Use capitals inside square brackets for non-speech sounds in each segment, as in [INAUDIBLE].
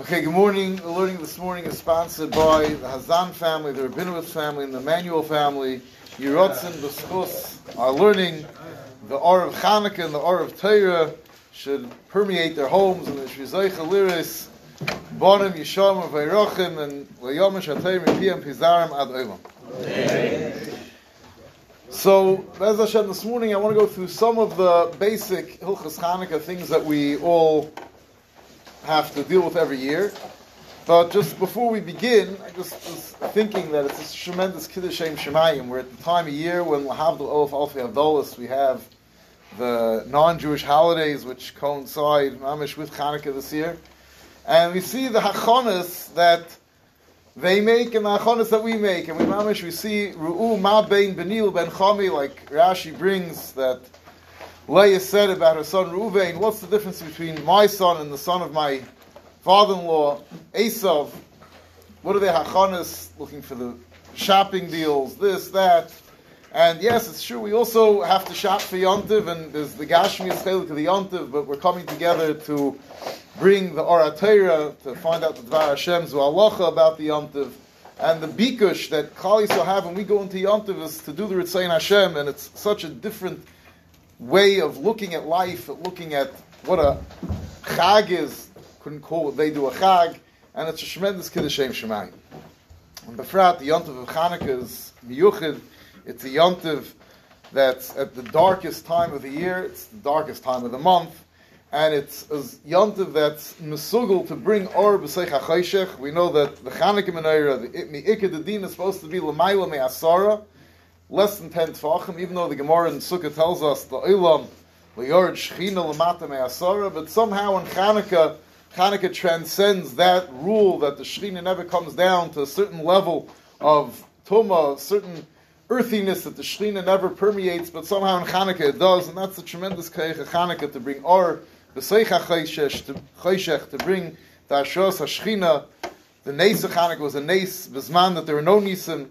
Okay, good morning. The learning this morning is sponsored by the Hazan family, the Rabinowitz family, and the Manuel family. Yerotzen B'schus, our learning, the Or of Chanukah and the Or of Torah should permeate their homes and the Shvizaycha Liris, Bonim, Yishom, Vayrochim, and Layom Shatayim, Piyam, Pizarim, Ad Olam. So, as I said this morning, I want to go through some of the basic Hilchas Chanukah things that we all have to deal with every year. But just before we begin, I just was thinking that it's a tremendous Kiddush Shem Shemayim. We're at the time of year when Lahavdul Olaf Alfi Avdolis, we have the non-Jewish holidays which coincide mamish with Hanukkah this year. And we see the hachonas that they make and the hachonas that we make. And we mamish, we see Ru'u Ma Bein Benil Ben Chami, like Rashi brings that Leah said about her son Ruvain, what's the difference between my son and the son of my father-in-law, Esav? What are they hachanas looking for the shopping deals, this, that? And yes, it's true, we also have to shop for Yontiv, and there's the Gashmi Chelik of the Yontiv, but we're coming together to bring the Oratera, to find out the Dvar Hashem's Zualacha about the Yontiv. And the bikush that Kali will have when we go into Yontiv is to do the Ritzayin Hashem, and it's such a different way of looking at life, looking at what a chag is, couldn't call what they do a chag, and it's a tremendous kiddushem shemayim. And befrat, the yontiv of Chanukah is miyuchid. It's a yontiv that's at the darkest time of the year. It's the darkest time of the month, and it's a yontiv that's mesugel to bring or b'seich hachoshech. We know that the Chanukah menorah, the the din is supposed to be l'mayla me'asara less than 10 tefachim, even though the Gemara in Sukkah tells us the Olam, Le'yord Shechina Lamata Me'asara, but somehow in Chanukah, Chanukah transcends that rule that the Shechina never comes down to a certain level of Tuma, a certain earthiness that the Shechina never permeates, but somehow in Chanukah it does, and that's a tremendous Keich of Chanukah to bring Or, the Seicha Chayshech, to bring the Ashos HaShechina, the Nes of Chanukah was a Nes, Bisman, that there were no Nisim,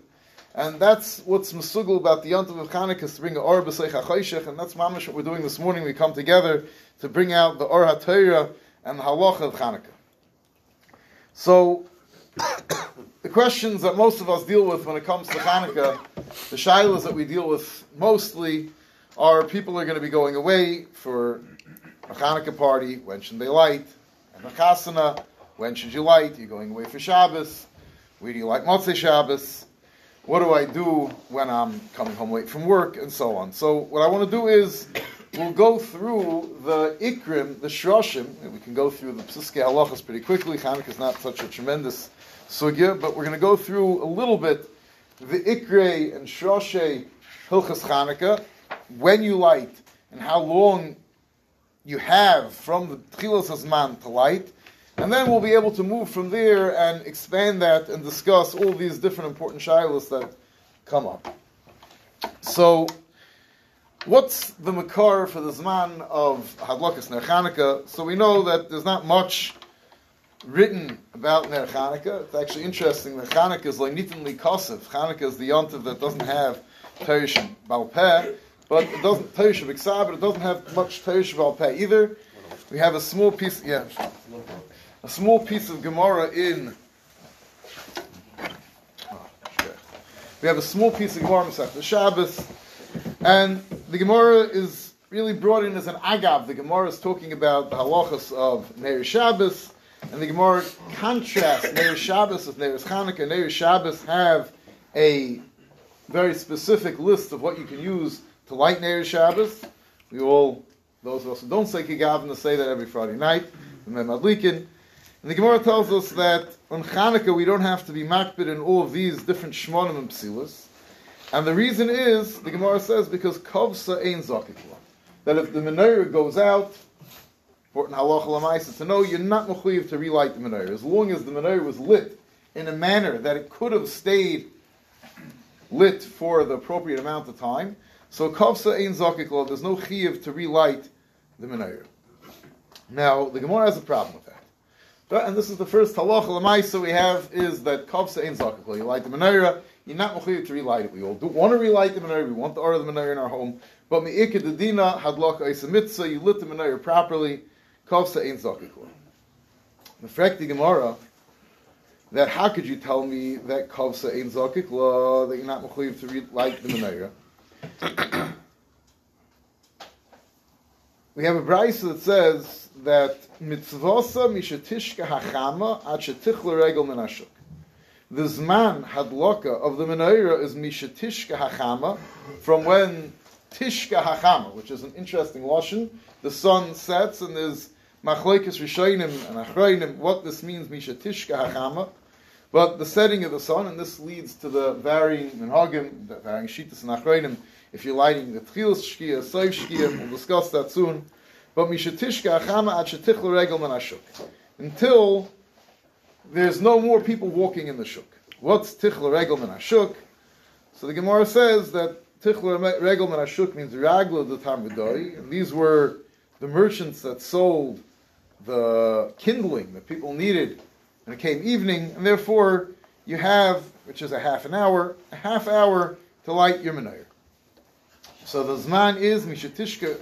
and that's what's mesugel about the Yontav of Chanukah, is to bring the Or B'Seich and that's mamish what we're doing this morning. We come together to bring out the Or HaTorah and the Halacha of Chanukah. So, [COUGHS] the questions that most of us deal with when it comes to Chanukah, the shilas that we deal with mostly are people are going to be going away for a Chanukah party, when should they light? And a chasana, when should you light? You're going away for Shabbos. Where do you light Motzei Shabbos? What do I do when I'm coming home late from work, and so on. So what I want to do is we'll go through the ikrim, the shroshim. We can go through the psiske halachas pretty quickly. Hanukkah is not such a tremendous sugya, but we're going to go through a little bit the ikre and shroshe hilchas Hanukkah, when you light, and how long you have from the tchilas hazman to light, and then we'll be able to move from there and expand that and discuss all these different important shilas that come up. So, what's the makar for the Zman of Hadlakas Ner Chanukah? So we know that there's not much written about Ner Chanukah. It's actually interesting that Chanukah is like nitinli kosev. Chanukah is the yontiv that doesn't have Teresh Balpeh, but it doesn't Teresh B'Ksav, but it doesn't have much Teresh Balpeh either. We have a small piece, yeah a small piece of Gemara in. We have a small piece of Gemara the Shabbos, and the Gemara is really brought in as an agav. The Gemara is talking about the halachas of Neir Shabbos, and the Gemara contrasts Neir Shabbos with Neir Chanukah. Neir Shabbos have a very specific list of what you can use to light Neir Shabbos. We all, those of us who don't say Kigavna, say that every Friday night. And then Madlikin. And the Gemara tells us that on Chanukah we don't have to be makbid in all of these different shmonim and psilas. And the reason is, the Gemara says, because kovsa ein zakikla. That if the menorah goes out, important halacha to know, you're not mechuyev to relight the menorah. As long as the menorah was lit in a manner that it could have stayed lit for the appropriate amount of time, so kovsa ein zakikla, there's no chiyev to relight the menorah. Now, the Gemara has a problem and this is the first halacha lemaisa we have is that kavsa ain't zakakla. You light the menorah, you're not mechuyev to relight it. We all do want to relight the menorah. We want the order of the menorah in our home. But meikid the dina hadlaka isa mitzvah. You lit the menorah properly. Kavsa ain't the Frekti Gemara, that how could you tell me that Kovsa ain't Zokik law, that you're not Mechuyev to like the Menorah? [COUGHS] we have a brisa that says that mitzvosa mishatishka hachama ad shetichla regel menashuk. The zman hadloka of the menorah is mishatishka hachama, from when tishka hachama, which is an interesting lashon. The sun sets and there's machloikis rishonim and achroinim. What this means mishatishka hachama, but the setting of the sun, and this leads to the varying minhagim, the varying shitas and if you're lighting the tchilas shkia, soif shkia, we'll discuss that soon. But mishatishka achama ad shetichlu regel manashuk. Until there's no more people walking in the shuk. What's tichlu regel manashuk? So the Gemara says that tichlu regel manashuk means ragla the tamidoi, and these were the merchants that sold the kindling that people needed, and it came evening, and therefore you have, which is a half an hour, a half hour to light your menorah. So the Zman is Mishatishka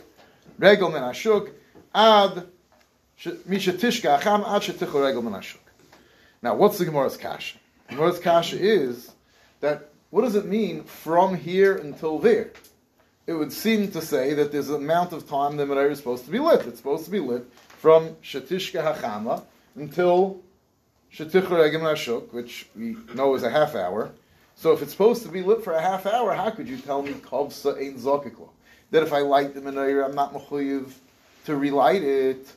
Regel Men Ashuk Ad Mishatishka Acham Ad Shetichu Regel Men Ashuk. Now, what's the Gemara's Kasha? Gemara's Kasha is that what does it mean from here until there? It would seem to say that there's an amount of time the menorah is supposed to be lit. It's supposed to be lit from Shatishka Hachama until Shetichu Regel Men Ashuk, which we know is a half hour. So if it's supposed to be lit for a half hour, how could you tell me kovsa ein zokiklo? That if I light the menorah, I'm not mechuyev to relight it.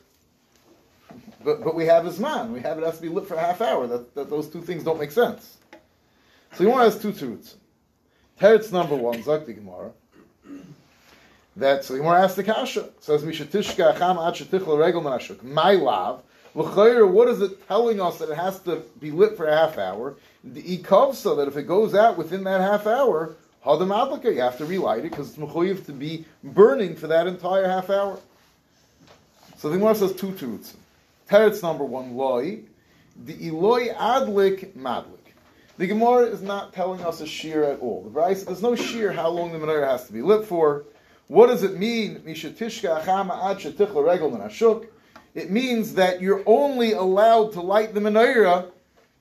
But, but we have his man. We have it has to be lit for a half hour. That, that those two things don't make sense. So you want to two terutzim. Teretz number one, Zakti Gemara. That so Gemara asks the kasha. Says Mishatishka Acham Ad Shetichel Regel Menashuk. My lav. What is it telling us that it has to be lit for a half hour? The ikov so that if it goes out within that half hour, hadam aplika, you have to relight it because it's mechuyev to be burning for that entire half hour. So the Gemara says two terutzim. Teretz number one, loy, the Eloi adlik madlik. The Gemara is not telling us a shear at all. The Bryce, there's no shear how long the menorah has to be lit for. What does it mean? It means that you're only allowed to light the menorah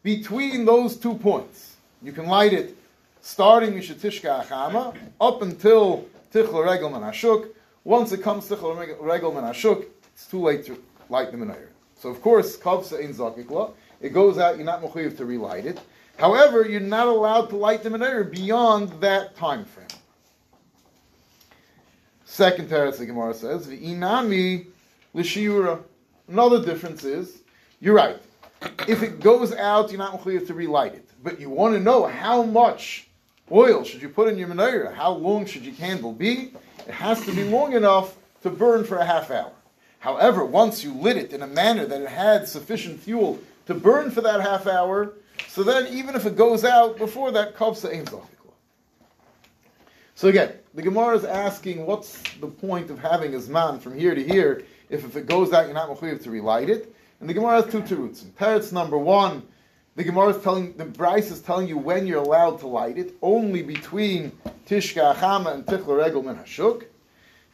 between those two points. You can light it starting Mishatishka Achama up until Tichla Regel Ashuk. Once it comes Tichla Regel Ashuk, it's too late to light the menorah. So of course, Kavsa in Zakikla, it goes out, you're not mechuyev to relight it. However, you're not allowed to light the menorah beyond that time frame. Second teretz the Gemara says, "V'inami l'shiura." Another difference is, you're right. If it goes out, you're not mechuyev to relight it. But you want to know how much oil should you put in your menorah? How long should your candle be? It has to be long enough to burn for a half hour. However, once you lit it in a manner that it had sufficient fuel to burn for that half hour, so then even if it goes out before that, kavsa ain't So again, the Gemara is asking, what's the point of having a zman from here to here if, if it goes out, you're not mechuyev to relight it? And the Gemara has two terutzim. Teretz number one, the Gemara is telling, the Bryce is telling you when you're allowed to light it, only between Tishka Achama and Tichla Regel Min Hashuk.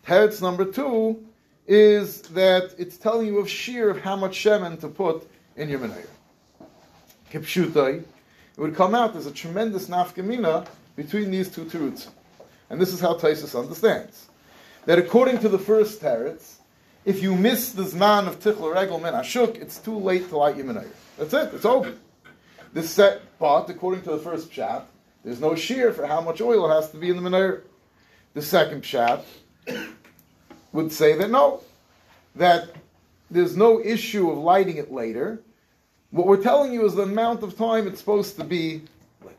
Teretz number two is that it's telling you of sheer of how much shemen to put in your menorah. Kipshutai, it would come out there's a tremendous nafkamina between these two terutzim. And this is how Taisus understands. That according to the first teretz, if you miss the zman of tichla regel men ashuk, it's too late to light your menorah. That's it. It's over. This set, but according to the first pshat, there's no shear for how much oil has to be in the menorah. The second pshat would say that no, that there's no issue of lighting it later. What we're telling you is the amount of time it's supposed to be lit.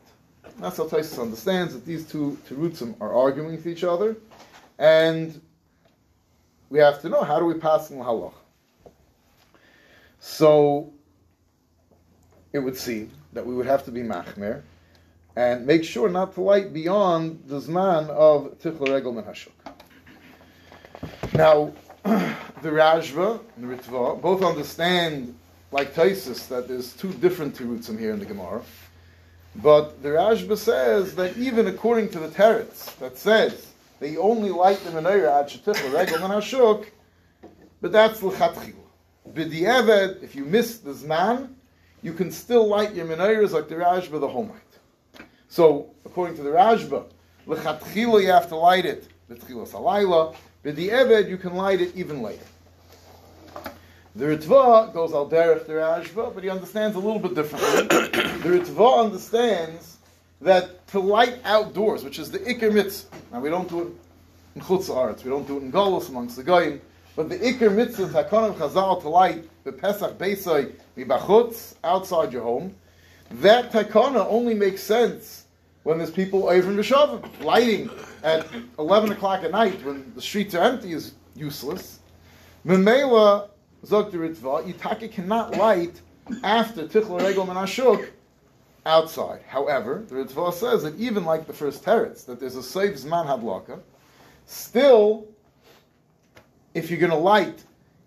That's how Taisus understands that these two terutzim are arguing with each other, and we have to know how do we pass in halach. So it would seem that we would have to be machmer and make sure not to light beyond the zman of tichla regel hashuk. Now, [CLEARS THROAT] the Rashba and the Ritva both understand, like Taisus, that there's two different terutzim here in the Gemara. But the Rashba says that even according to the Teretz that says they only light the menorah at shetichla regel min hashuk, but that's l'chatchil. B'di'eved, if you miss the Zman, you can still light your menorahs like the Rashba the whole night. So, according to the Rashba, L'chatchila you have to light it, B'tchilas halayla, Eved you can light it even later. The Ritva goes al derech the Rashba, but he understands a little bit differently. [COUGHS] the Ritva understands that to light outdoors, which is the Iker Mitzvah, now we don't do it in Chutz Arts, we don't do it in Golos amongst the Goyim, but the Iker Mitzvah, Takonim Chazal, to light the Pesach Beisai, Mibachutz, outside your home, that Takana only makes sense when there's people over in Rishavim. Lighting at 11 o'clock at night when the streets are empty is useless. Memela, Zog Ritva, Yitaka cannot light after Tichel Regel Menashuk outside. However, the Ritva says that even like the first teretz, that there's a Seif Zman Hadlaka, still, if you're going to light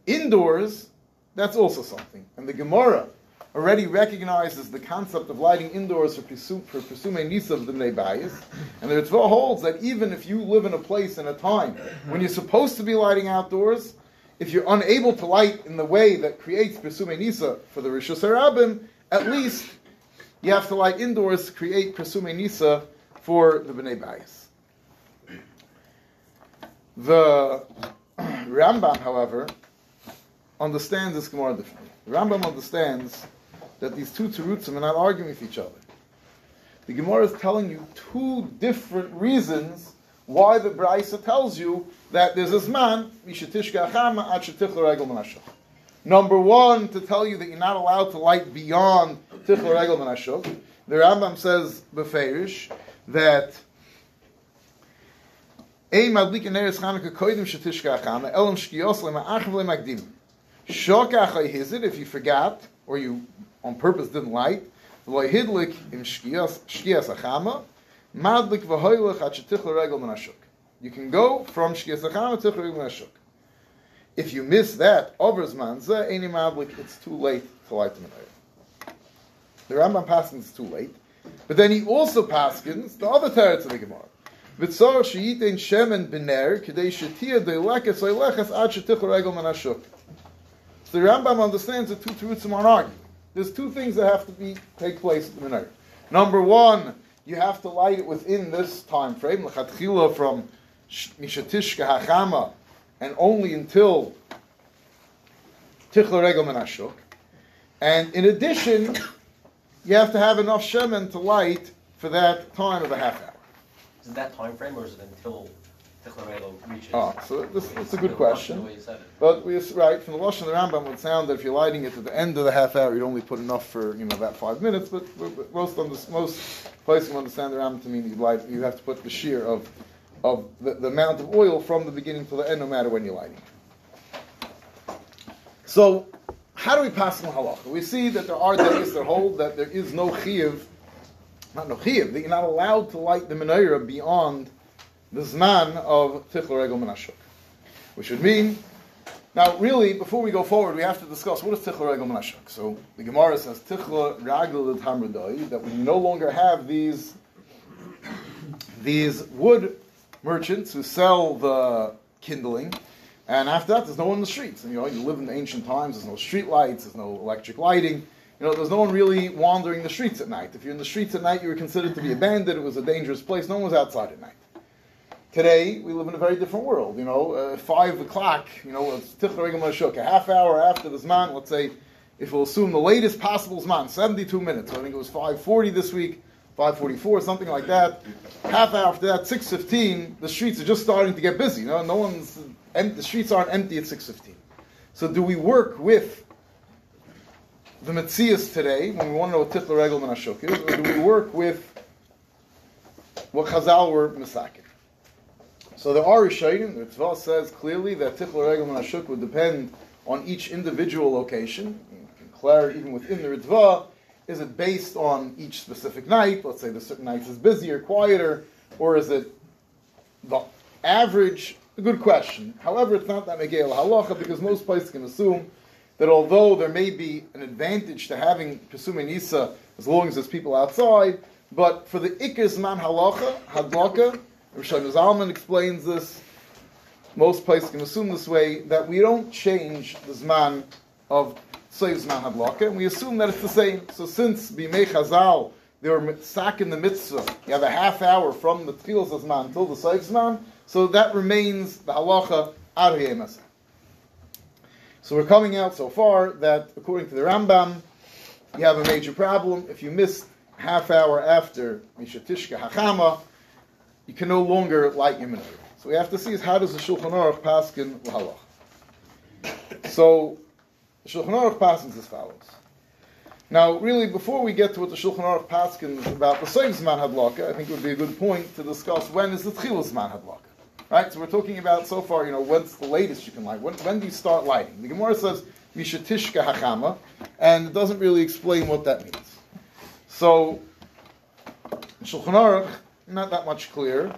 indoors, that's also something. And the Gemara already recognizes the concept of lighting indoors for Pesume for Nisa of the Nebayis. And the Ritva holds that even if you live in a place and a time when you're supposed to be lighting outdoors, if you're unable to light in the way that creates Pesume Nisa for the Rishus Harabim, at least you have to light indoors to create Pesume Nisa for the Bnei Bayis. The [CLEARS THROAT] Rambam, however, understands this Gemara differently. Rambam understands that these two terutzim are not arguing with each other. The Gemara is telling you two different reasons why the Braisa tells you that there's this man, Number one, to tell you that you're not allowed to light beyond Tichel Regel Menashuk. The Rambam says, Beferish, that Ein madlik in Eretz Chanukah koidim shetishka achama, elam shkiyos lema achav lemagdim. If you forgot, or you on purpose didn't light, lo hidlik im shkiyos achama, madlik v'hoylech at shetichel regel menashuk. You can go from shkiyas achama to regel menashuk. If you miss that, overzman zeh any madlik, it's too late to light the menorah. The Rambam paskins too late, but then he also paskins the other teretz of the Gemara. V'tzor sheyitin shemen b'ner k'dei shetia de'lekes oileches ad shetichel regel menashuk. So the Rambam understands the two terutzim aren't arguing. There's two things that have to be take place at the menorah. Number one, you have to light it within this time frame, l'chatchila from mishatishka hachama, and only until tichla regel menashuk. And in addition, you have to have enough shemen to light for that time of a half hour. Is it that time frame, or is it until Tichla Regel reaches? Oh, ah, so this, that's a good question. way you said it. But we right from the Lashon the Rambam would sound that if you're lighting it at the end of the half hour, you'd only put enough for you know that five minutes. But, but- most under, most places understand the Rambam to mean you light you have to put the shear of of the, the amount of oil from the beginning to the end, no matter when you're lighting. So, how do we pass on halacha? We see that there are days that hold that there is no chiyuv, not no chiyuv, that you're not allowed to light the menorah beyond the zman of tichla regel menashuk, which would mean now, really, before we go forward, we have to discuss what is Tichla Regel Menashuk. So the Gemara says Tichla Ragel Tamradai, that we no longer have these these wood merchants who sell the kindling, and after that, there's no one in the streets. And, you know, you live in the ancient times. There's no street lights. There's no electric lighting. You know, there's no one really wandering the streets at night. If you're in the streets at night, you were considered to be abandoned. It was a dangerous place. No one was outside at night. Today, we live in a very different world. You know, uh, five o'clock, you know, it's Menashuk, a half hour after the Zman, let's say, if we'll assume the latest possible Zman, 72 minutes. I think it was 540 this week, 544, something like that. Half hour after that, 615, the streets are just starting to get busy. You know, no one's, em- the streets aren't empty at 615. So do we work with the Metzias today, when we want to know what Tichla Regel is, or do we work with what Chazal were Misakin? So the Arishayin, the Tzva says clearly that Tichla Regel Menashuk would depend on each individual location. Clear, even within the Ritva, is it based on each specific night? Let's say the certain nights is busier, quieter, or is it the average? A good question. However, it's not that Megel Halacha because most places can assume that although there may be an advantage to having Pesumei Nisa as long as there's people outside, but for the Ikis Man Halacha, Hadlaka, Rishon Zalman explains this, most places can assume this way, that we don't change the Zman of Tzoyv Zman Hadlaka, and we assume that it's the same. So since Bimei Chazal, they were sack in the mitzvah, you have a half hour from the Tchilas Zman until the Tzoyv Zman, so that remains the halacha Ad So we're coming out so far that according to the Rambam, you have a major problem. If you miss half hour after Mishatishka Hachama, you can no longer light your menorah. So we have to see is how does the Shulchan Aruch paskin l'halach. So the Shulchan Aruch paskins as follows. Now, really, before we get to what the Shulchan Aruch paskins about the Seif Zman Hadlaka, I think it would be a good point to discuss when is the Tchilas Zman Hadlaka. Right, so we're talking about so far, you know, when's the latest you can light? When, when do you start lighting? The Gemara says, Mishatishka Hachama, and it doesn't really explain what that means. So, Shulchan Aruch, not that much clear.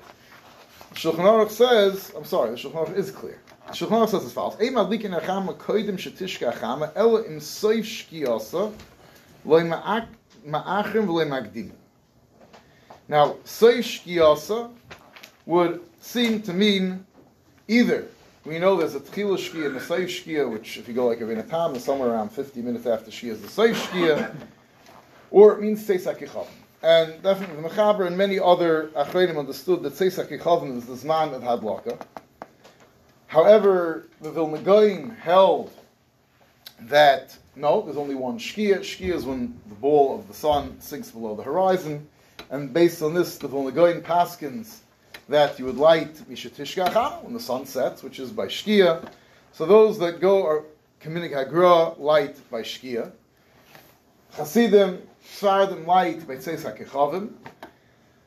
Shulchan Aruch says, I'm sorry, the Shulchan Aruch is clear. Shulchan Aruch says as follows: Eim adlikin achama koidim shetishka achama ela im soif shkiyasa loy ma'achim v'loy magdim. Now, soif shkiyasa would seem to mean either we know there's a tchila shkia and a soif shkia, which if you go like a vinatam, is somewhere around 50 minutes after shkia is the soif shkia, or it means teisak and definitely the Mechaber and many other Achreinim understood that Tzesak Yechavim is the Zman of Hadlaka. However, the Vilna Gaon held that no, there's only one Shkia. Shkia is when the ball of the sun sinks below the horizon. And based on this, the Vilna Gaon paskins that you would light Mishatishkacham when the sun sets, which is by Shkia. So those that go are Kaminik Hagra light by Shkia. Hasidim Svardim light by Tzeisak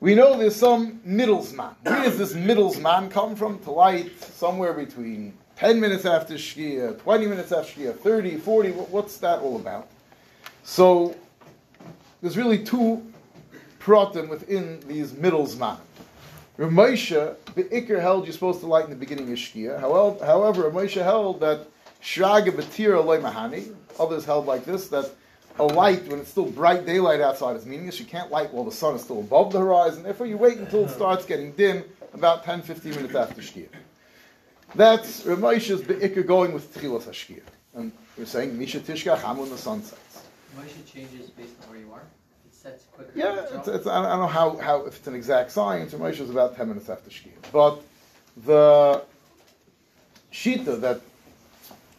We know there's some middlesman. Where does this middlesman come from to light somewhere between 10 minutes after Shkia, 20 minutes after Shkia, 30, 40, what's that all about? So there's really two pratim within these middlesman. Ramosha, the Iker held you're supposed to light in the beginning of Shkia. However, however Ramosha held that Shraga Batira Loy Mahani, others held like this, that a light when it's still bright daylight outside is meaningless. You can't light while the sun is still above the horizon. Therefore, you wait until it [LAUGHS] starts getting dim, about 10, 15 minutes after Shkia. That's Ramosha's Be'ikr going with Tchilas HaShkia. And we're saying Misha Tishka Cham when the sun sets. Moshe changes based on where you are? It sets quicker. Yeah, it's, it's, I don't know how, how, if it's an exact science, Ramosha is about 10 minutes after Shkia. But the Shita that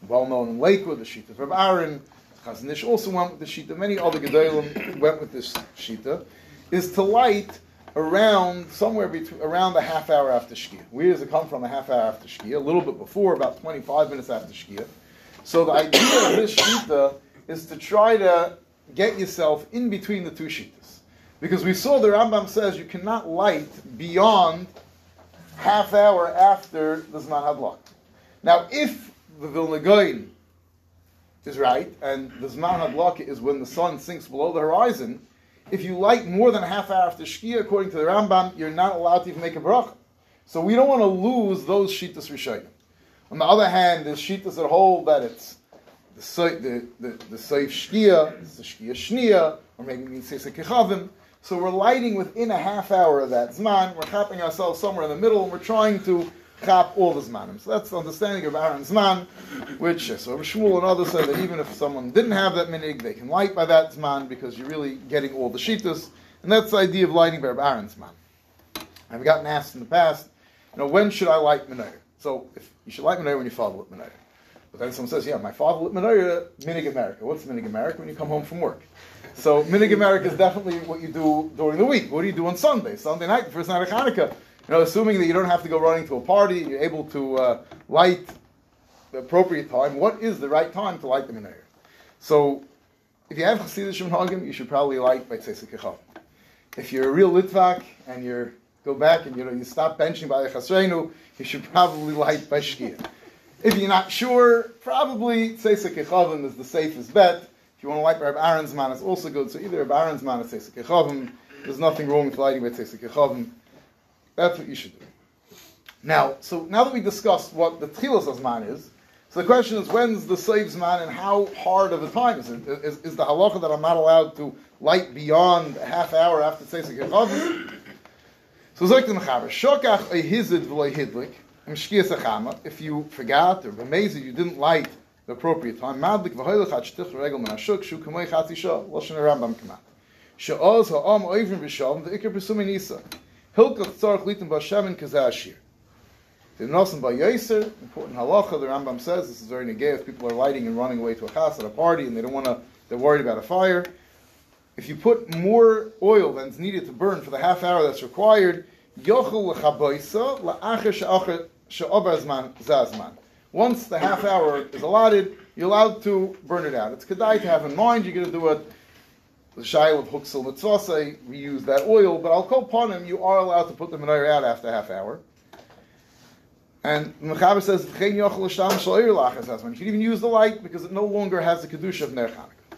well known in Lakewood, the Shita from Aaron, Chazon Ish also went with the Shita, many other Gedolim [COUGHS] went with this Shita, is to light around somewhere between around a half hour after Shkia. Where does it come from? A half hour after Shkia, a little bit before, about 25 minutes after Shkia. So the idea of this Shita is to try to get yourself in between the two Shitas. Because we saw the Rambam says you cannot light beyond half hour after the Zman Hadlak. Now, if the Vilna Gaon is right, and the Zman Hadlaka is when the sun sinks below the horizon, if you light more than a half hour after Shkia, according to the Rambam, you're not allowed to even make a bracha. So we don't want to lose those Shitas Rishayim. On the other hand, there's Shitas that hold that it's the the the, the Seif Shkia, it's the Shkia Shnia, or maybe it means Seif Kechavim. So we're lighting within a half hour of that Zman, we're tapping ourselves somewhere in the middle, and we're trying to chap all the zmanim. So that's the understanding of Aaron's Zman, which so Shmuel and others say that even if someone didn't have that minig, they can light by that zman because you're really getting all the shitas, and that's the idea of lighting by Aaron's Zman. I've gotten asked in the past, you know, when should I light menorah? So if you should light menorah when your father lit menorah. But then someone says, yeah, my father lit menorah, minig America. What's minig America? When you come home from work. So minig America is definitely what you do during the week. What do you do on Sunday? Sunday night, the first night of Hanukkah. You know, assuming that you don't have to go running to a party, you're able to uh, light the appropriate time. What is the right time to light the menorah? So, if you have Chassidish Minhagim, you should probably light by Tzesik If you're a real Litvak and you go back and you know you stop benching by Chasreinu, you should probably light by Shkia. If you're not sure, probably Tzesik is the safest bet. If you want to light by Aaron's man, it's also good. So either Aaron's man or There's nothing wrong with lighting by Tzesik that's what you should do. Now, so now that we discussed what the Tchilas Zman is, so the question is, when's the Seif Zman and how hard of a time is it? Is, is the halacha that I'm not allowed to light beyond a half hour after Tzeisik Yechavim? So Zoyk the Mechaber, Shokach Ehizid V'loi Hidlik, if you forgot or amazed you didn't light the appropriate time. Madlik v'hoylech ad shtich regel min hashuk shu kamei chatzi shah. Lashon Rambam kamat. She'oz ha'am oivrim b'shalom the ikar p'sumi nisa. Hilkach tzarech litim b'Hashem kazeh ashir. The Nosim by Yaiser, important halacha, the Rambam says, this is very negay if people are lighting and running away to a chas at a party and they don't want to, they're worried about a fire. If you put more oil than is needed to burn for the half hour that's required. Once the half hour is allotted, you're allowed to burn it out. It's kedai to have in mind, you're going to do it the shail of huksel mitzvah, we use that oil, but I'll call upon him, you are allowed to put the menorah out after half hour. And Mechaber says. You should even use the light because it no longer has the kedusha of Ner Chanukah.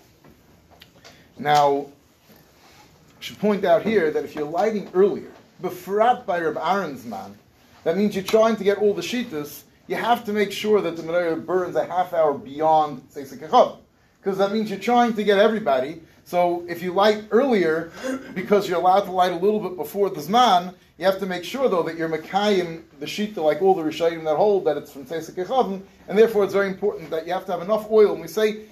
Now, I should point out here that if you're lighting earlier, befrat by Reb Aaron's man, that means you're trying to get all the shitas. You have to make sure that the menorah burns a half hour beyond Seisei Kechav, because that means you're trying to get everybody. So if you light earlier, because you're allowed to light a little bit before the Zman, you have to make sure though that you're Makayim, the Shita, like all the Rishayim that hold, that it's from Kechavim, and therefore it's very important that you have to have enough oil. And we say,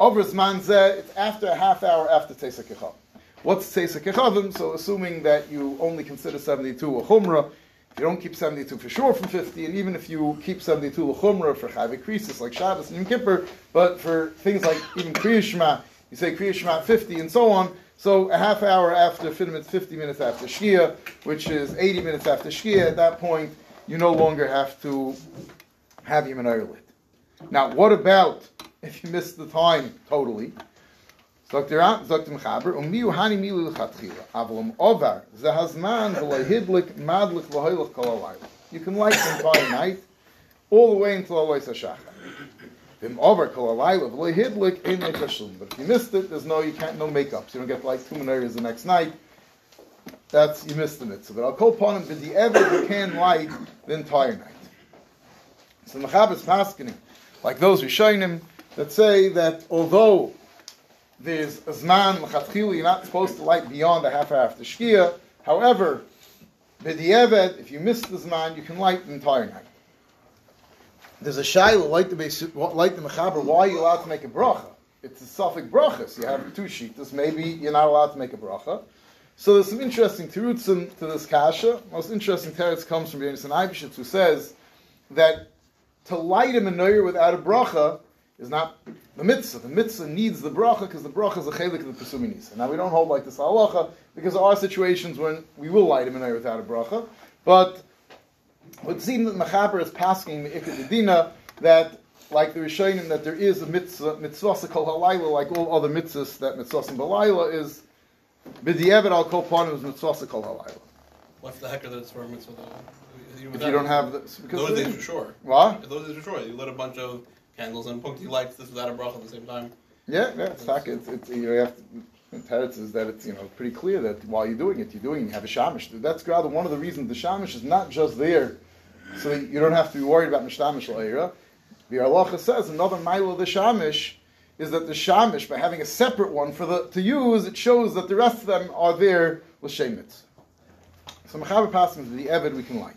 over Zman Zeh, it's after a half hour after Kechavim. What's Kechavim? So assuming that you only consider 72 a Chumrah, you don't keep 72 for sure from 50, and even if you keep 72 a Chumrah for Chayvik Krisis, like Shabbos and Yom Kippur, but for things like even Kriyashma, you say Kriya Shema 50 and so on. So a half hour after 50 minutes after Shkia, which is 80 minutes after Shkia, at that point, you no longer have to have menorah lit. Now, what about if you miss the time totally? um madlik you can light the entire night all the way until Alois HaShachar but if you missed it there's no you can't no makeup so you don't get like two menorahs the next night. That's you missed the mitzvah. But I'll call upon him the ever you can light the entire night. So is paskening like those who shine him that say that although there's a zman l'chatchila, you're not supposed to light beyond a half hour after shkia. However, b'di'eved, if you miss the zman, you can light the entire night. There's a shayla, like the base, light the mechaber, why are you allowed to make a bracha? It's a suffix brachas. You have two shitas, maybe you're not allowed to make a bracha. So there's some interesting terutzim to this kasha. Most interesting teretz comes from Yonasan Eibeshitz, who says that to light a menorah without a bracha is not the mitzvah. The mitzvah needs the bracha because the bracha is a chelik of the pesuminis. Now we don't hold like this halacha because there are situations when we will light a menorah without a bracha. But it would seem that Mechaber is passing the ikadidina that like the Rishonim that there is a mitzvah mitzvah kol halayla like all other mitzvahs that mitzvah and balayla is b'di'evet al kol panim is mitzvah kol halayla. What's the heck of this for a mitzvah? If you don't have the, because those days for sure. What? Those days for sure. You lit a bunch of candles and punkti lights this without a bracha at the same time. Yeah, yeah, it's fact. It's, it's you have to, Teretz is that it's you know pretty clear that while you're doing it, you're doing it, you have a shamish. That's rather one of the reasons the shamish is not just there, so you don't have to be worried about mishtamish la'ira. The Arlacha says another mile of the shamish is that the shamish by having a separate one for the to use, it shows that the rest of them are there l'shemitz. So mechaber passing the eved we can light.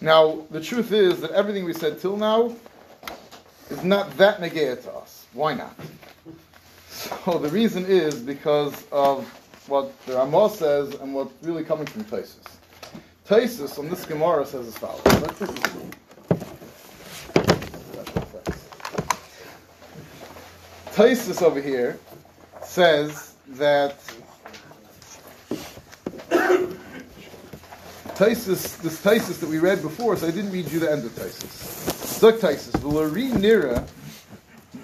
Now the truth is that everything we said till now is not that negaya to us. Why not? So the reason is because of what the Ramah says and what's really coming from Taisus. Taisus on this Gemara says as follows. Taisus over here says that Taisus, this Taisus that we read before, so I didn't read you the end of Taisus. Zok Taisus, v'lari nira,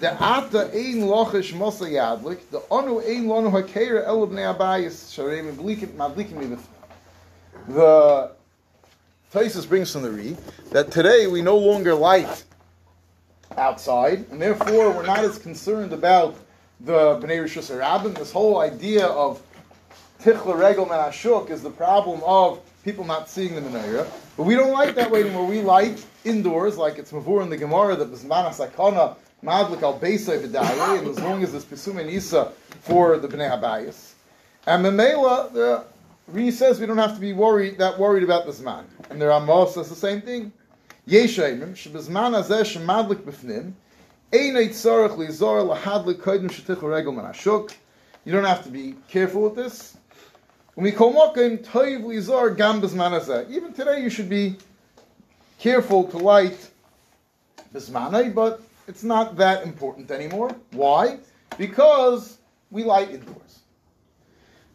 the ata ein lochish mosa yadlik, the onu ein lonu hakeira el bnei abayis, meblikim madlikim. The Taisus brings from the Re that today we no longer light outside, and therefore we're not as concerned about the Bnei Rishus Rabbin. This whole idea of Tichla Regel and Ashuk is the problem of people not seeing the menorah. But we don't like that way anymore. We light indoors, like it's Mavur in the Gemara, that was Mana Sakana, Madlik al Beisai Vidaye, and as long as there's Pesum and Isa for the Bnei Abayis. And Memela, the Re says we don't have to be worried that worried about the Zman. And the Ramos says the same thing. You don't have to be careful with this. When we. Even today, you should be careful to light bezmanai, but it's not that important anymore. Why? Because we light indoors.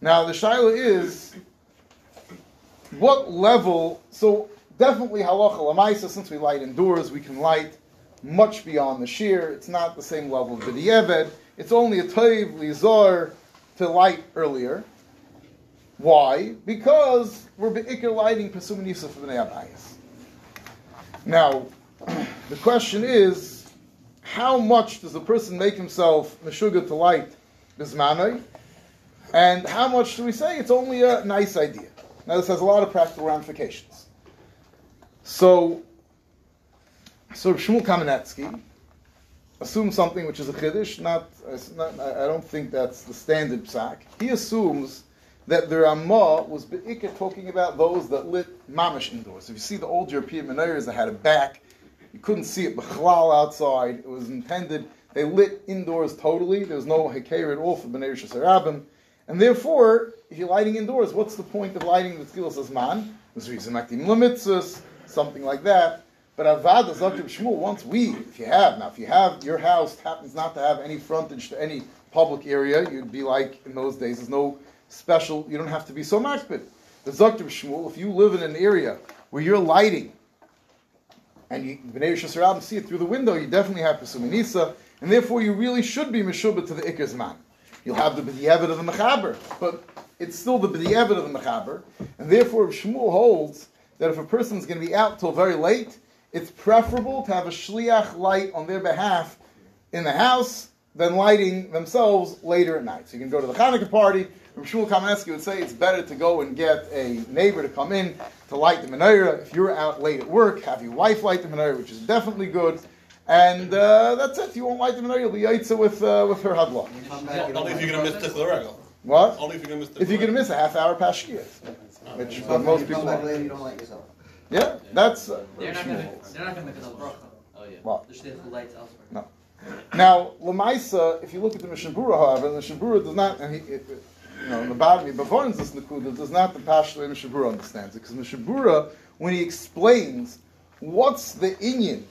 Now the shaila is what level. So definitely halacha lamaisa. Since we light indoors, we can light much beyond the shear. It's not the same level of b'di'eved. It's only a toiv lizor to light earlier. Why? Because we're be'ikr lighting pesum nisa for b'nei. Now, [CLEARS THROAT] the question is, how much does a person make himself meshuga to light bismanai? And how much do we say it's only a nice idea? Now, this has a lot of practical ramifications. So, so Shmuel Kamenetsky assumes something which is a chiddush. Not, not, I don't think that's the standard psak. He assumes that the Ramah was be'ikah talking about those that lit mamish indoors. If you see the old European menorahs that had a back, you couldn't see it b'chlal outside. It was intended. They lit indoors totally. There was no heker at all for b'nei Shasarabim. And therefore, if you're lighting indoors, what's the point of lighting the tzilas azman? There's reason something like that. But avad zaktiv shmuel. Once we, if you have now, if you have your house happens not to have any frontage to any public area, you'd be like in those days. There's no special. You don't have to be so makbid. The zaktiv shmuel. If you live in an area where you're lighting, and you, b'nei Yisrael see it through the window, you definitely have pesuminisa, and therefore you really should be meshubah to the ikaz man. You'll have the b'di'evet of the mechaber, but it's still the b'di'evet of the mechaber, and therefore Shmuel holds that if a person's going to be out till very late, it's preferable to have a shliach light on their behalf in the house than lighting themselves later at night. So you can go to the Hanukkah party. From Shmuel Kamenetsky would say it's better to go and get a neighbor to come in to light the menorah. If you're out late at work, have your wife light the menorah, which is definitely good. And uh, that's it. You won't light the menorah. You'll be yaitza with uh, with her hadla. You come back, you Only if you're gonna miss the Regal. What? Only if you're gonna miss Tichel If you're going to miss a half hour pashkiyah, which yourself. uh, most You people come back are. later, you don't like yourself. Yeah, that's. Uh, They're not gonna, holds. they're not gonna make a bracha. Oh, yeah. What? The shliach lights elsewhere. No. Now, Lamaisa, if you look at the Mishnah however, the Mishnah does not, and he, it, it- you know, in the bottom, he before this Nakuda, does not the Pashto Mishnah Berurah understands it. Because Mishnah Berurah, when he explains what's the inyan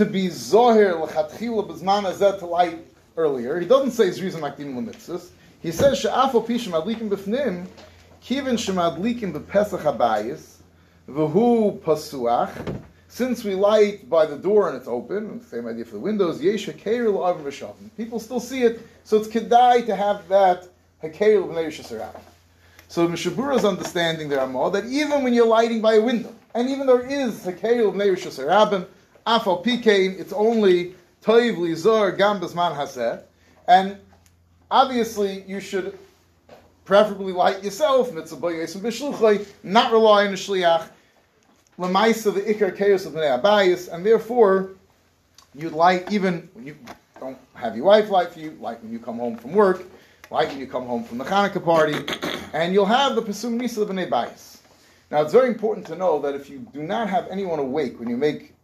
to be Zohir L'chatchila B'zman Azet to light earlier, he doesn't say Zrizim Akdim L'mitzvahs. He says, She'afo Pishim Adlikim B'fnim, Kivin Shemadlikim B'pesach Habayis, V'hu Pasuach, since we light by the door and it's open, same idea for the windows, Yesha Keir L'avim V'shavim. People still see it, so it's kedai to have that Hakeir Yishasarab. So Mishabura's understanding there are that even when you're lighting by a window, and even there is Hakeir Yishasarabim, Afal Pikein, it's only Toiv Lizor Gambas Man Haseh, and obviously you should preferably light yourself, mitzvah b'yesem b'shluchay, not rely on the shliach, lemaisa the ikar chaos of the abayis, and therefore you'd light even when you don't have your wife light for you, light when you come home from work, light when you come home from the Hanukkah party, and you'll have the pesum nisa the bayis. Now it's very important to know that if you do not have anyone awake when you make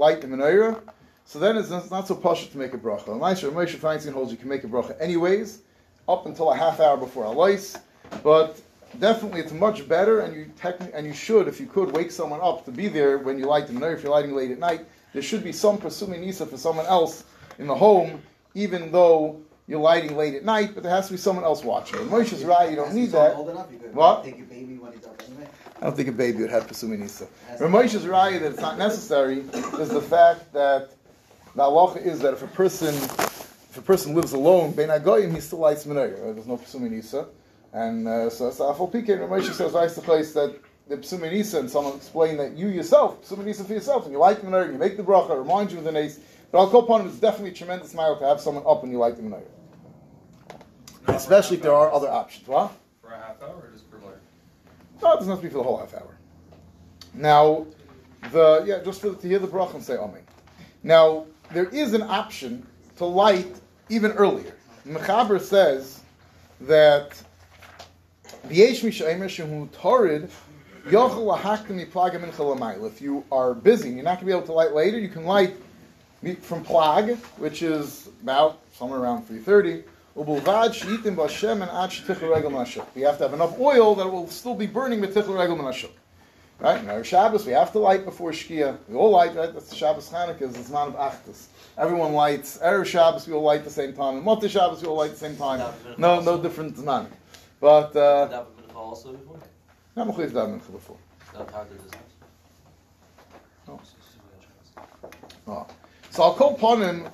light the menorah, so then it's not so posh to make a bracha. Elisha Moshe Feinstein holds you can make a bracha anyways, up until a half hour before Alois, but definitely it's much better, and you techni- and you should, if you could, wake someone up to be there when you light the menorah. If you're lighting late at night, there should be some presuming nisa for someone else in the home, even though you're lighting late at night, but there has to be someone else watching. In Moshe's right, you don't need that. Old enough, you could What? take your baby when he's up anyway. I don't think a baby would have Pesumi Nisa. Ramosha's raya that it's not necessary is the fact that the halacha is that if a person if a person lives alone, Ben Agoyim, he still lights menorah. There's no Pesumi Nisa. And uh, so so Afal Pike, Ramosha says vice the place that the Pesumi Nisa, and someone explained that you yourself, Pesumi Nisa for yourself, and you light the menorah, you make the bracha, remind you of the nace. But I'll call upon him, it's definitely a tremendous mile to have someone up when you light the menorah. Especially if there are other options. What? For a half hour or just for like? No, it doesn't have to be for the whole half hour. Now, the yeah, just for to hear the bracha and say Amen. Now, there is an option to light even earlier. Mechaber says that. If you are busy and you're not going to be able to light later, you can light from Plag, which is about somewhere around 3.30. Ubulvad she'itim b'Hashem and ad shetichel regel nashuk. We have to have enough oil that will still be burning with tichel regel nashuk. Right? Now, Shabbos, we have to light before Shkia. We all light, right? That's Shabbos Chanukah, is the Zman of Achtus. Everyone lights. Erev Shabbos, we all light the same time. And Motzei Shabbos, we all light the same time. No, no different Zman. But, uh, also before? not Mechuyev Daven Mincha before. Not. Oh. So I'll call upon him.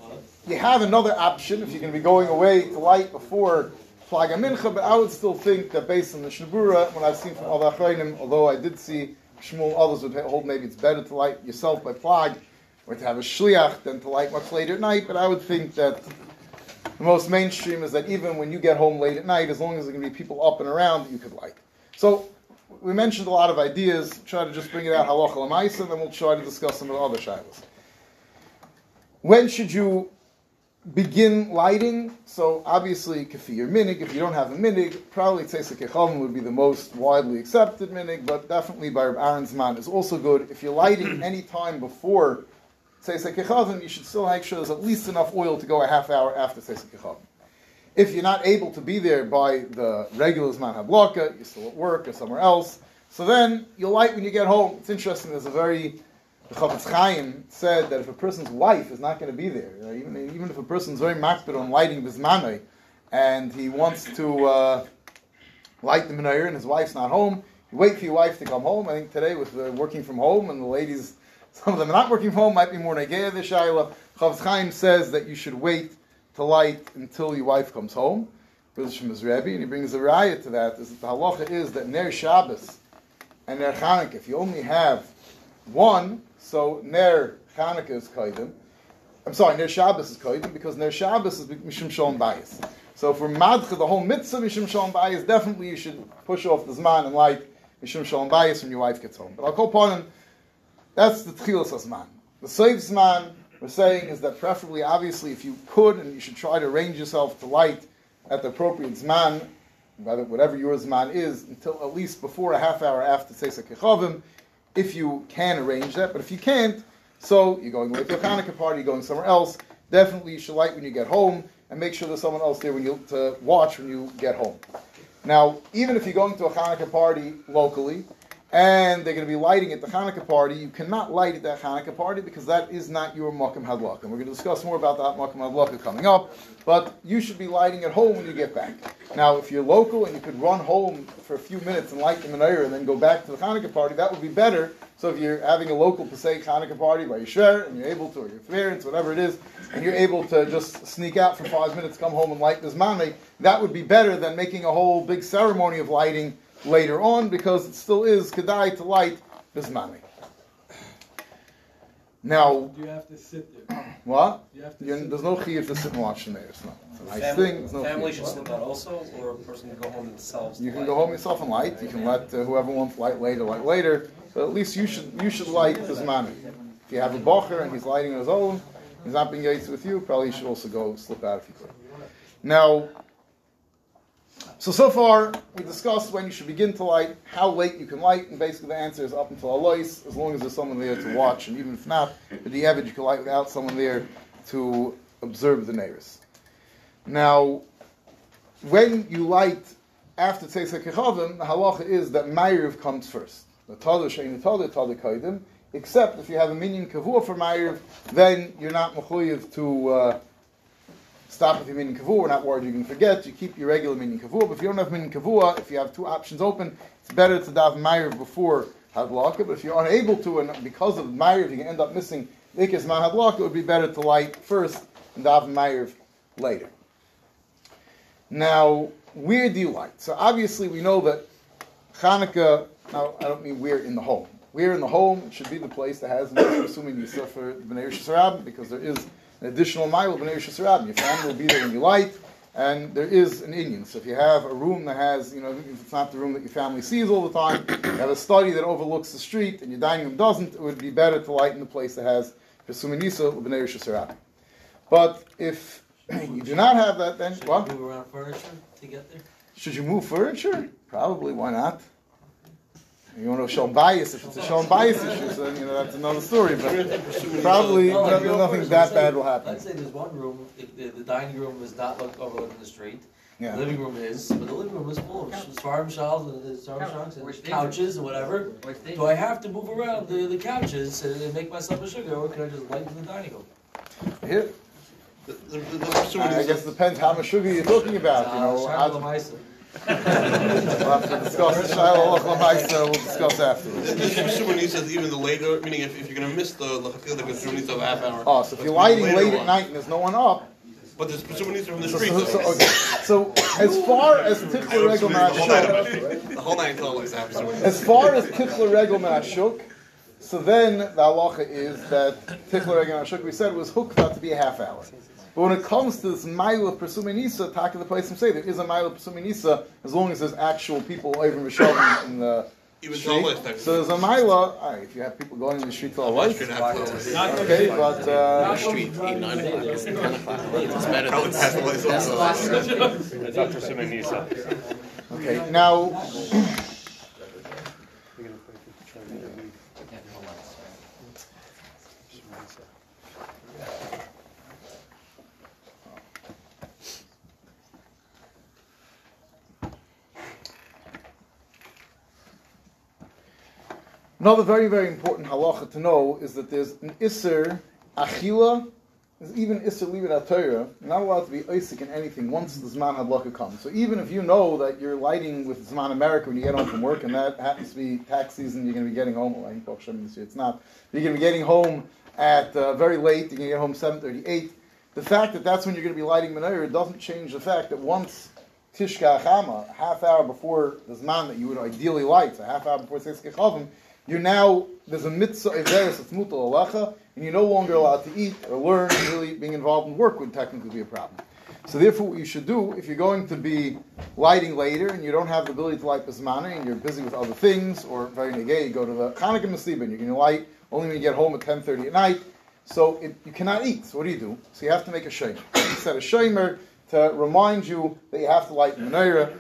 You have another option if you're going to be going away to light before Plag Mincha, but I would still think that based on the Shnabura, when I've seen from other Achreinim, although I did see Shmuel, others would hold maybe it's better to light yourself by Plag or to have a Shliach than to light much later at night, but I would think that the most mainstream is that even when you get home late at night, as long as there are going to be people up and around, you could light. So we mentioned a lot of ideas. Try to just bring it out halacha and then we'll try to discuss some of the other shilas. When should you begin lighting? So obviously, kafir minig. If you don't have a minig, probably tzesa kechavim would be the most widely accepted minig, but definitely by Reb Aaron's man is also good. If you're lighting [CLEARS THROAT] any time before tzesa kechavim, you should still make sure there's at least enough oil to go a half hour after tzesa kechavim. If you're not able to be there by the regular Zman Hadlaka, you're still at work or somewhere else, so then you'll light when you get home. It's interesting, there's a very, the Chafetz Chaim said that if a person's wife is not going to be there, you know, even, even if a person's very makbid on lighting Bismanai, and he wants to uh, light the menorah and his wife's not home, you wait for your wife to come home. I think today with working from home and the ladies, some of them are not working from home, might be more negaya the shaila. Chafetz Chaim says that you should wait to light until your wife comes home. Rebbe, and he brings a riot to that, is that the halacha is that Ner Shabbos and Ner Chanukah, if you only have one, so Ner Chanukah is Kaidim. I'm sorry, Ner Shabbos is Kaidim, because Ner Shabbos is Mishum Shalom Bayis. So for Madcha, the whole mitzvah Mishum Shalom Bayis, definitely you should push off the Zman and light Mishum Shalom Bayis when your wife gets home. But I'll call upon him, that's the Tchilas Zman. The Seif Zman, we're saying is that preferably, obviously, if you could, and you should try to arrange yourself to light at the appropriate zman, whatever your zman is, until at least before a half hour after Tzesa Kechavim, if you can arrange that. But if you can't, so you're going away to a Hanukkah party, you're going somewhere else, definitely you should light when you get home, and make sure there's someone else there when you to watch when you get home. Now, even if you're going to a Hanukkah party locally, and they're going to be lighting at the Hanukkah party, you cannot light at that Hanukkah party because that is not your Makam Hadlaka. And we're going to discuss more about that Makam Hadlaka coming up, but you should be lighting at home when you get back. Now, if you're local and you could run home for a few minutes and light the menorah and then go back to the Hanukkah party, that would be better. So if you're having a local Pesach Hanukkah party by your share and you're able to, or your parents, whatever it is, and you're able to just sneak out for five minutes, come home and light this mame, that would be better than making a whole big ceremony of lighting later on because it still is kedai to light bismani. Now, You have to sit there. what? You have to You, sit there's no chiyuv to sit and watch the mayor. It's, not, it's a nice Family, thing. There's no family chiyuv. should slip out also, or a person can go home themselves. You can light. go home yourself and light. You can let uh, whoever wants light later, light later. But at least you should you should light bismani. If you have a bocher and he's lighting on his own, he's not being yates with you. Probably you should also go slip out if you could. Now, so so far we discussed when you should begin to light, how late you can light, and basically the answer is up until alois, as long as there's someone there to watch, and even if not, the diavad you can light without someone there to observe the neighbors. Now, when you light after Kechavim, the halacha is that Ma'iriv comes first. The Tada Shein Tada Tada Kaidim, except if you have a minion Kavua for Ma'iriv, then you're not mechuyev to uh, stop with your minion Kavua. We're not worried going to forget. You keep your regular minion Kavua. But if you don't have minion Kavua, if you have two options open, it's better to daven Ma'iriv before Hadlaka. But if you're unable to, and because of Ma'iriv, you can end up missing Ikis Man Hadlaka, it would be better to light first and daven Ma'iriv later. Now, where do you light? So obviously we know that Hanukkah, now I don't mean where in the home. Where in the home it should be the place that has, assuming you suffer Shasarab, because there is an additional mile of B'nai Shasarab. Your family will be there when you light, and there is an Indian. So if you have a room that has, you know, if it's not the room that your family sees all the time, you have a study that overlooks the street, and your dining room doesn't, it would be better to light in the place that has Pesumim Nisa B'nai Shasarab. But if [CLEARS THROAT] you do not have that, then Should what? you move around furniture to get there? Should you move furniture? Probably. Why not? You want to show bias. If it's a show bias issue, so then, you know that's another story. But probably No, like, nothing, nothing that let's bad will happen. Let's say there's one room, if the, the dining room is not look, overlooking the street. Yeah. The living room is, but the living room is full of farm shelves and the farm Couch. trunks Or and stage. couches and whatever. Or. Do I have to move around the, the couches and and make myself a sugar, or can I just light in the dining room? Here, The, the, the, the pursuing I guess it depends how much sugar you're talking about. You know, Uh, I'll, Shabbat we'll have to discuss. We'll discuss afterwards. He says even the later, meaning if, if you're gonna miss the lachafil, the pursuing needs a half hour. Oh, so if you're lighting late at night and there's no one up, But there's needs from the street. so, so, okay. so as far as don't Regel the whole night Mashuk, The whole night until like as far as Tichler Regel Mashuk, so then the halacha is that Tichler Regel Mashuk, we said was hooked out to be a half hour. But when it comes to this mile of Persuminisa, Taka the place and say there is a mile of Persuminisa as long as there's actual people over Mishalim in the Even street. Tall West, So there's a mile, all right, if you have people going in the street for a while. Should have closed. Okay, but uh, Street, 8, 9 o'clock, 10 o'clock. It's better Probably than pass the place That's the also. last Dr. Simonisa. okay, now [CLEARS THROAT] Another very, very important halacha to know is that there's an Isser Achila, there's even Isser Libet Torah, not allowed to be Isaac in anything once the Zman Hadlaka comes. So even if you know that you're lighting with Zman America when you get home from work, and that happens to be tax season, you're going to be getting home, well, I think this year it's not, you're going to be getting home at uh, very late, you're going to get home 7.38, the fact that that's when you're going to be lighting menorah doesn't change the fact that once Tishka Chama, a half hour before the Zman that you would ideally light, a half hour before Seis Kechavim, you're now, there's a mitzvah, Averis, it's mutal alacha, and you're no longer allowed to eat or learn, really being involved in work would technically be a problem. So therefore, what you should do, if you're going to be lighting later and you don't have the ability to light Bismana and you're busy with other things, or very negay, you go to the Chanukah Masibah and you're going to light only when you get home at 10.30 at night, so it, you cannot eat. So what do you do? So you have to make a shomer. You set a shomer to remind you that you have to light menorah.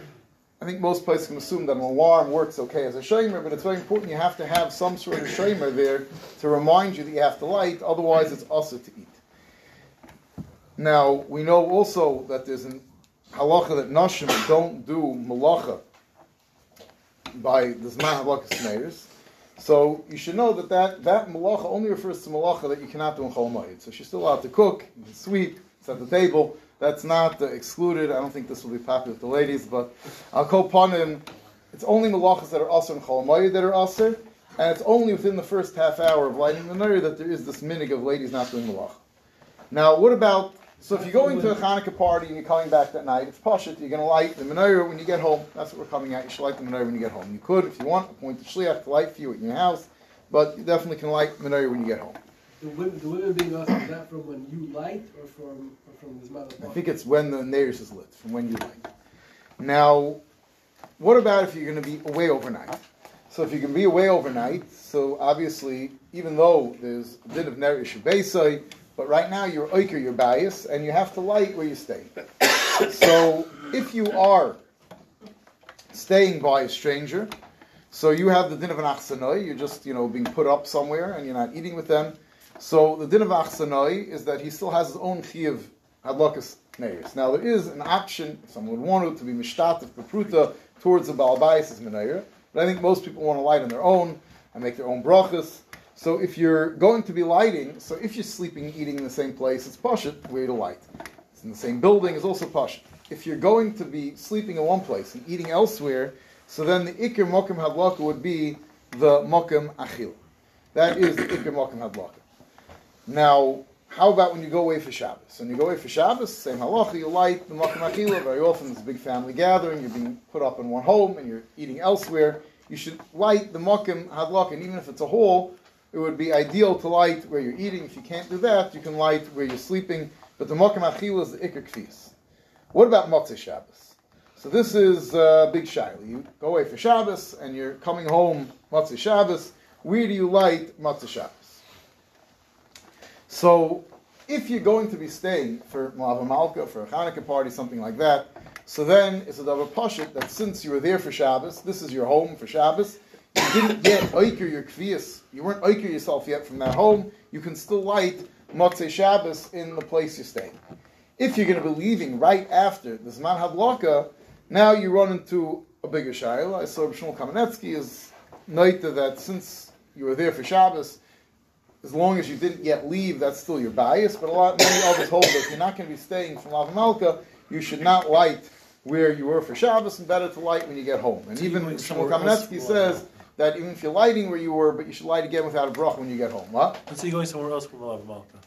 I think most places can assume that an alarm works okay as a shomer, but it's very important you have to have some sort of shomer there to remind you that you have to light, otherwise it's also to eat. Now, we know also that there's an halacha that nashim don't do malacha by the Zman Halacha Smears. So you should know that that, that malacha only refers to malacha that you cannot do in Chol. So she's still allowed to cook, can sweep, at the table. That's not excluded. I don't think this will be popular with the ladies, but I'll call upon him. It's only malachas that are also in Chol that are also, and it's only within the first half hour of lighting the menorah that there is this minig of ladies not doing malacha. Now, what about so if you're going to a Hanukkah party and you're coming back that night, it's pashut. You're going to light the menorah when you get home. That's what we're coming at. You should light the menorah when you get home. You could, if you want, appoint a shliach to light for you at your house, but you definitely can light menorah when you get home. The women, the women being asked, is that from when you light or from or from this mother I think it's when the neighbors is lit, from when you light. Now, what about if you're going to be away overnight? So if you can be away overnight, so obviously, even though there's a bit of nerish Beisai, but right now you're oiker, you're bias, and you have to light where you stay. so if you are staying by a stranger, so you have the din of an achsanoi, you're just, you know, being put up somewhere and you're not eating with them. So the din of achsanoi is that he still has his own chiyuv hadlakas neiris. Now there is an option, someone would want to, to be mishtatif bepruta towards the balabais menayer, but I think most people want to light on their own and make their own brachas. So if you're going to be lighting, so if you're sleeping, eating in the same place, it's pashit where to light. It's in the same building, it's also pashit. If you're going to be sleeping in one place and eating elsewhere, so then the ikir mokim hadlaka would be the mokim achil. That is the ikir mokim hadlaka. Now, how about when you go away for Shabbos? When you go away for Shabbos, same halacha, you light the mokim achila. Very often there's a big family gathering, you're being put up in one home and you're eating elsewhere. You should light the mokim hadlaka, and even if it's a hall, it would be ideal to light where you're eating. If you can't do that, you can light where you're sleeping. But the mokim achila is the ikir kfis. What about Motzei Shabbos? So this is uh, big shaila. You go away for Shabbos and you're coming home Motzei Shabbos. Where do you light Motzei Shabbos? So if you're going to be staying for Malava Malka, for a Hanukkah party, something like that, so then it's a double pashit that since you were there for Shabbos, this is your home for Shabbos, you didn't get oiker your kvias, you weren't oiker yourself yet from that home, you can still light Motzei Shabbos in the place you're staying. If you're going to be leaving right after the Zman Hadlaka, now you run into a bigger shaila. I saw Shmuel Kamenetsky is noita that since you were there for Shabbos, as long as you didn't yet leave, that's still your bias. But a lot many others hold that if you're not going to be staying from Lav Malka, you should not light where you were for Shabbos, and better to light when you get home. And even Shmuel Kamenetsky says that even if you're lighting where you were, but you should light again without a brach when you get home. What? Let's say you're going somewhere else from Lav Malka.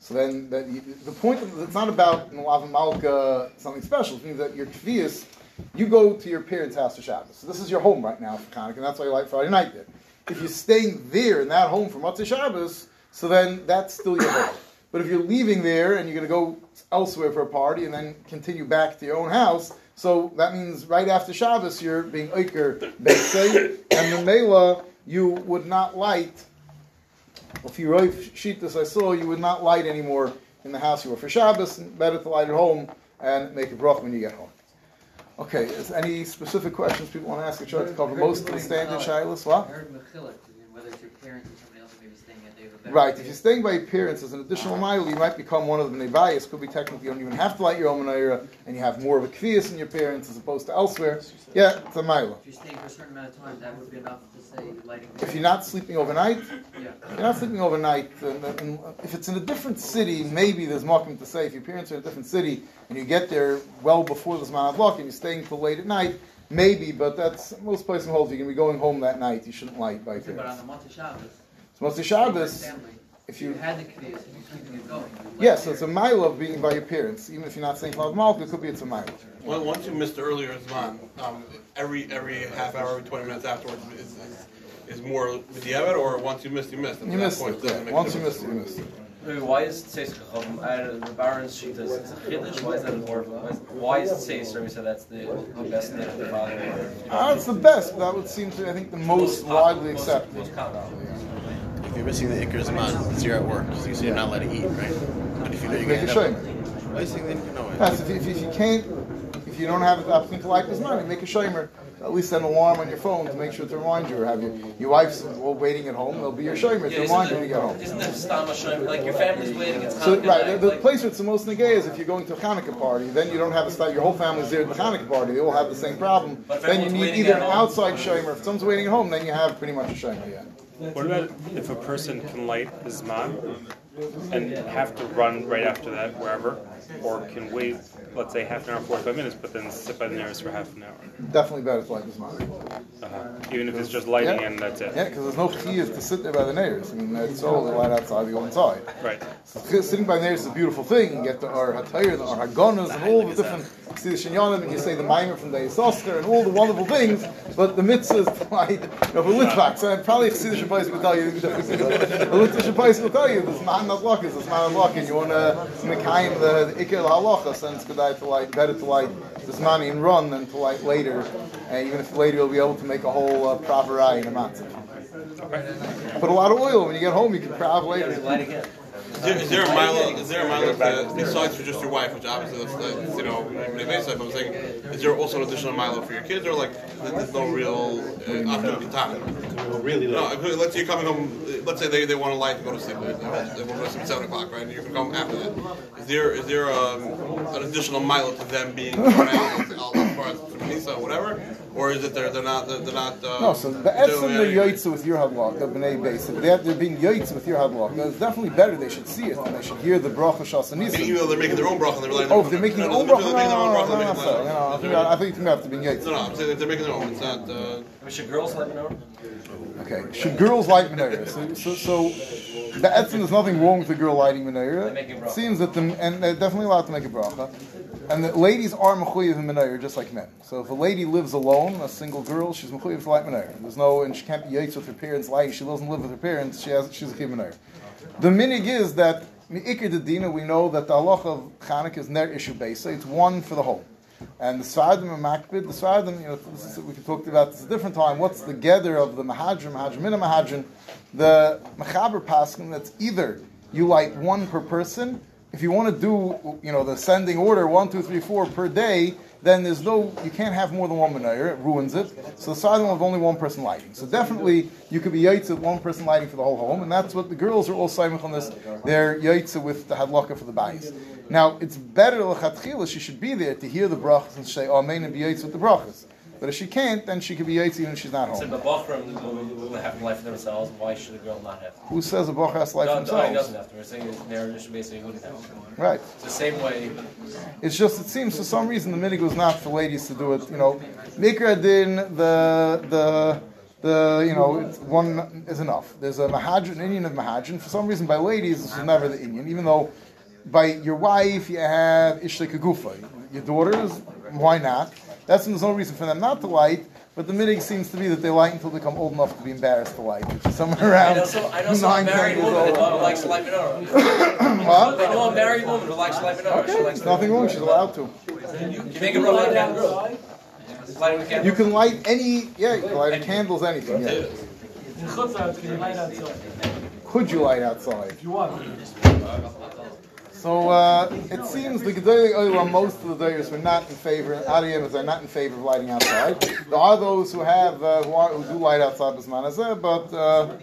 So then, that you, the point of it's not about in Lav Malka something special. It means that your kvias, you go to your parents' house for Shabbos. So this is your home right now for Hanukkah, and that's why you light Friday night there. If you're staying there in that home for Motzei Shabbos, so then that's still your home. But if you're leaving there and you're going to go elsewhere for a party and then continue back to your own house, so that means right after Shabbos you're being Iker Beisei, and the Mela you would not light. If you write Shitas I saw, you would not light anymore in the house you were for Shabbos, and better to light at home and make a brach when you get home. Okay, is any specific questions people want to ask? I tried to cover most of the standard shilas. I What? heard Mechilek, whether it's your parents or somebody else who may staying at, they have a better. Right, if you're staying by your parents as an additional mile, you might become one of the bias. Could be technically you don't even have to light your own menorah, and you have more of a kvias in your parents as opposed to elsewhere. Yeah, it's a mile. If you're staying for a certain amount of time, that would be enough to say lighting. If you're not sleeping overnight, Yeah. you're not sleeping overnight. And, and if it's in a different city, maybe there's mocking to say if your parents are in a different city and you get there well before the Zman block and you're staying till late at night, maybe. But that's most places hold. You're gonna be going home that night. You shouldn't light by your But on the month of Shabbos, So Moshe Shabbos, if if you you had the kvias you're keeping it going. you light Yes, so it's a mile of being by your parents. Even if you're not saying Cloud Malka, it could be it's a mile. Well, once you missed the earlier Zman, um, every every half hour, every twenty minutes afterwards is, is, is more B'diavad, or once you missed, you missed. And You at that missed point, it. Yeah. Once you missed you missed. Wait, Why is Tzeis Chacham the Baron's sheet? Is it a chiddush? Why is that important? Why is, why is Tzeis? Or we said that's the, the best name of the Bible. Ah, it's the best. That would seem to, I think, the most widely accepted. Most common. If you're missing the Icarus man, it's you're at work, so you say you're not allowed to eat, right? But if you know you're Make gonna a end shame. up, why is it then you know it? Yes, if, you- if, if you can't, if you don't have the opportunity to light this money, make a shamer. At least set an alarm on your phone to make sure to remind you, or have your, your wife's all waiting at home. There'll be your shamer to remind you when you get home. Isn't it Stam Hashem? Like your family's waiting. It's So right, night, the, the like- place where it's the most negay is if you're going to a Hanukkah party. Then you don't have a start. Your whole family's there at the Hanukkah party. They all have the same problem. But Then you need either an home- outside shamer. If someone's waiting at home, then you have pretty much a shamer. Yeah. What about if a person can light Zman and have to run right after that wherever, or can wait, let's say half an hour, 45 minutes, but then sit by the nearest for half an hour? Definitely better to light this money. Uh-huh. Even if it's just lighting Yeah. and that's it. Yeah, because there's no chiyuv to sit there by the neighbors. I mean, it's all the light outside. You go inside. Right. So sitting by the neighbors is a beautiful thing. You get the Ar Hatayr, the Ar and all the different Chassidus Shinyanim, and you say the Maimer from the Yisosker, and all the wonderful things. But the mitzvah is [LAUGHS] to light, you know, for Litvak. So probably Chassidus Shabbos will tell you. The Shabbos will tell you this man not luck is this man not luck, and you want to mekayim the, the Iker Halacha. So it's good to light, better to light this money and run than to light later. And even if later you'll be able to make a whole uh, proper eye in a matzah. Put a lot of oil when you get home. You can proud later. Light again. Is there, is there a milo? Is there a milo uh, besides for just your wife, which obviously that's, that's you know invasive? I'm saying, is there also an additional milo for your kids, or like there's no real uh, opportunity time? Really, No, let's say you're coming home. uh, Let's say they, they want to light to go to sleep. They want to go to sleep at seven o'clock, right? And you can come after that. Is there is there um, an additional milo to them being run out as far as Misa or whatever, or is it they're they're not they're not? Uh, No, so the Etzem they're anything? with your hadlok, the b'nei beis. If they're, they're being yaitza with your hadlok, it's definitely better. They should see it and they should hear the bracha and Even though they're making their own bracha, and they're relying Oh, they're making their own bracha, no, they're making their own no, no, no, no, no, I think- I think you have to be yaitza. No, no, I'm saying they're making their own. It's not. Uh, Should girls let me know? Okay, should girls light menorah? So, so, so the etzim, there's nothing wrong with the girl lighting menorah. seems that the and they're definitely allowed to make a bracha, and that ladies are mechuyev in menorah just like men. So if a lady lives alone, a single girl, she's mechuyev to light menorah. There's no and she can't be yaitz with her parents lighting. She doesn't live with her parents. She has she's a chiv menorah. The minig is that mi'ikr the dina. We know that the halacha of Chanukah is ner issue. So it's one for the whole. And the Svardim and Makbid, the Svardim, you know, is, we could talk about this a different time. What's the gather of the Mahadrim, Mahadrim in a Mahadrim? The Machaber Paskin, that's either you light one per person. If you want to do, you know, the sending order, one, two, three, four per day, then there's no, you can't have more than one menorah, it ruins it. So the side have only one person lighting. So definitely, you could be yaitza one person lighting for the whole home, and that's what the girls are all saying on this. They're yaitza with the hadlaka for the bayis. Now, it's better lechatchila, she should be there to hear the brachas and say, Amen, and be yaitza with the brachas. But if she can't, then she could be yaitza even if she's not So home. the women will have life for themselves. Why should a girl not have? Who says a bracha has life no, no, he themselves? doesn't have to. We're saying should basically wouldn't have. Right. It's the same way. It's just it seems for some reason the minig was not for ladies to do it. You know, mikra din the the the you know it's one is enough. There's a mahadran Indian of mahadran. For some reason, by ladies this was never the Indian, even though by your wife you have ishle kagufa. Your daughters, why not? That's there's no reason for them not to light. But the minig seems to be that they light until they become old enough to be embarrassed to light, which is somewhere I around know some, I know some nine, ten married years woman old. who likes to light menorah. What? I know a married woman who likes to light menorah. She likes There's nothing wrong. She's allowed to. You make a roll light candle. Light a candle. You can light any, yeah, you can light candles, anything. Yeah. In Chutzah, can you light outside? Could you light outside? If you want. So uh, it seems the Gedolei Olam, most of the Dayers were not in favor. Ariyanas are not in favor of lighting outside. There are those who have uh, who, are, who do light outside Bisman Hazeh, but uh,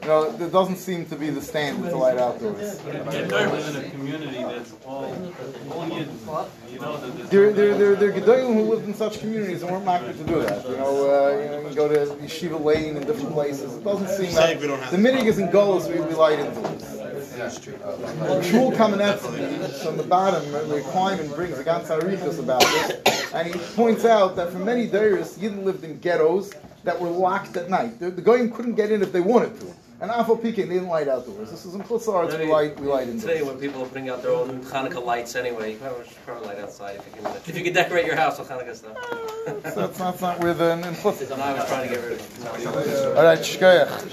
you know there doesn't seem to be the standard to light outdoors. You live in a community that's all, all Yidden. You know that there's. There, there, there, there are Gedolim who lived in such communities and weren't market to do that. You know, uh, you know, you go to Yeshiva Lane and different places. It doesn't seem that we don't have the minig is in Golos we, we light indoors. Shmuel Kamenetsky from the bottom, the Kleiman brings ganz Arichas about this, and he points out that for many days, Yidden lived in ghettos that were locked at night. The, the Goyim couldn't get in if they wanted to. And Afal Pekin, they didn't light outdoors. This is in Chutzar, we light, we light indoors. Today, when people bring out their own Hanukkah lights anyway, you probably should probably light outside if you can. If you can decorate your house with Hanukkah stuff. So that's not, that's not where the in. And I was trying to get rid of it. All right, Shkoyach.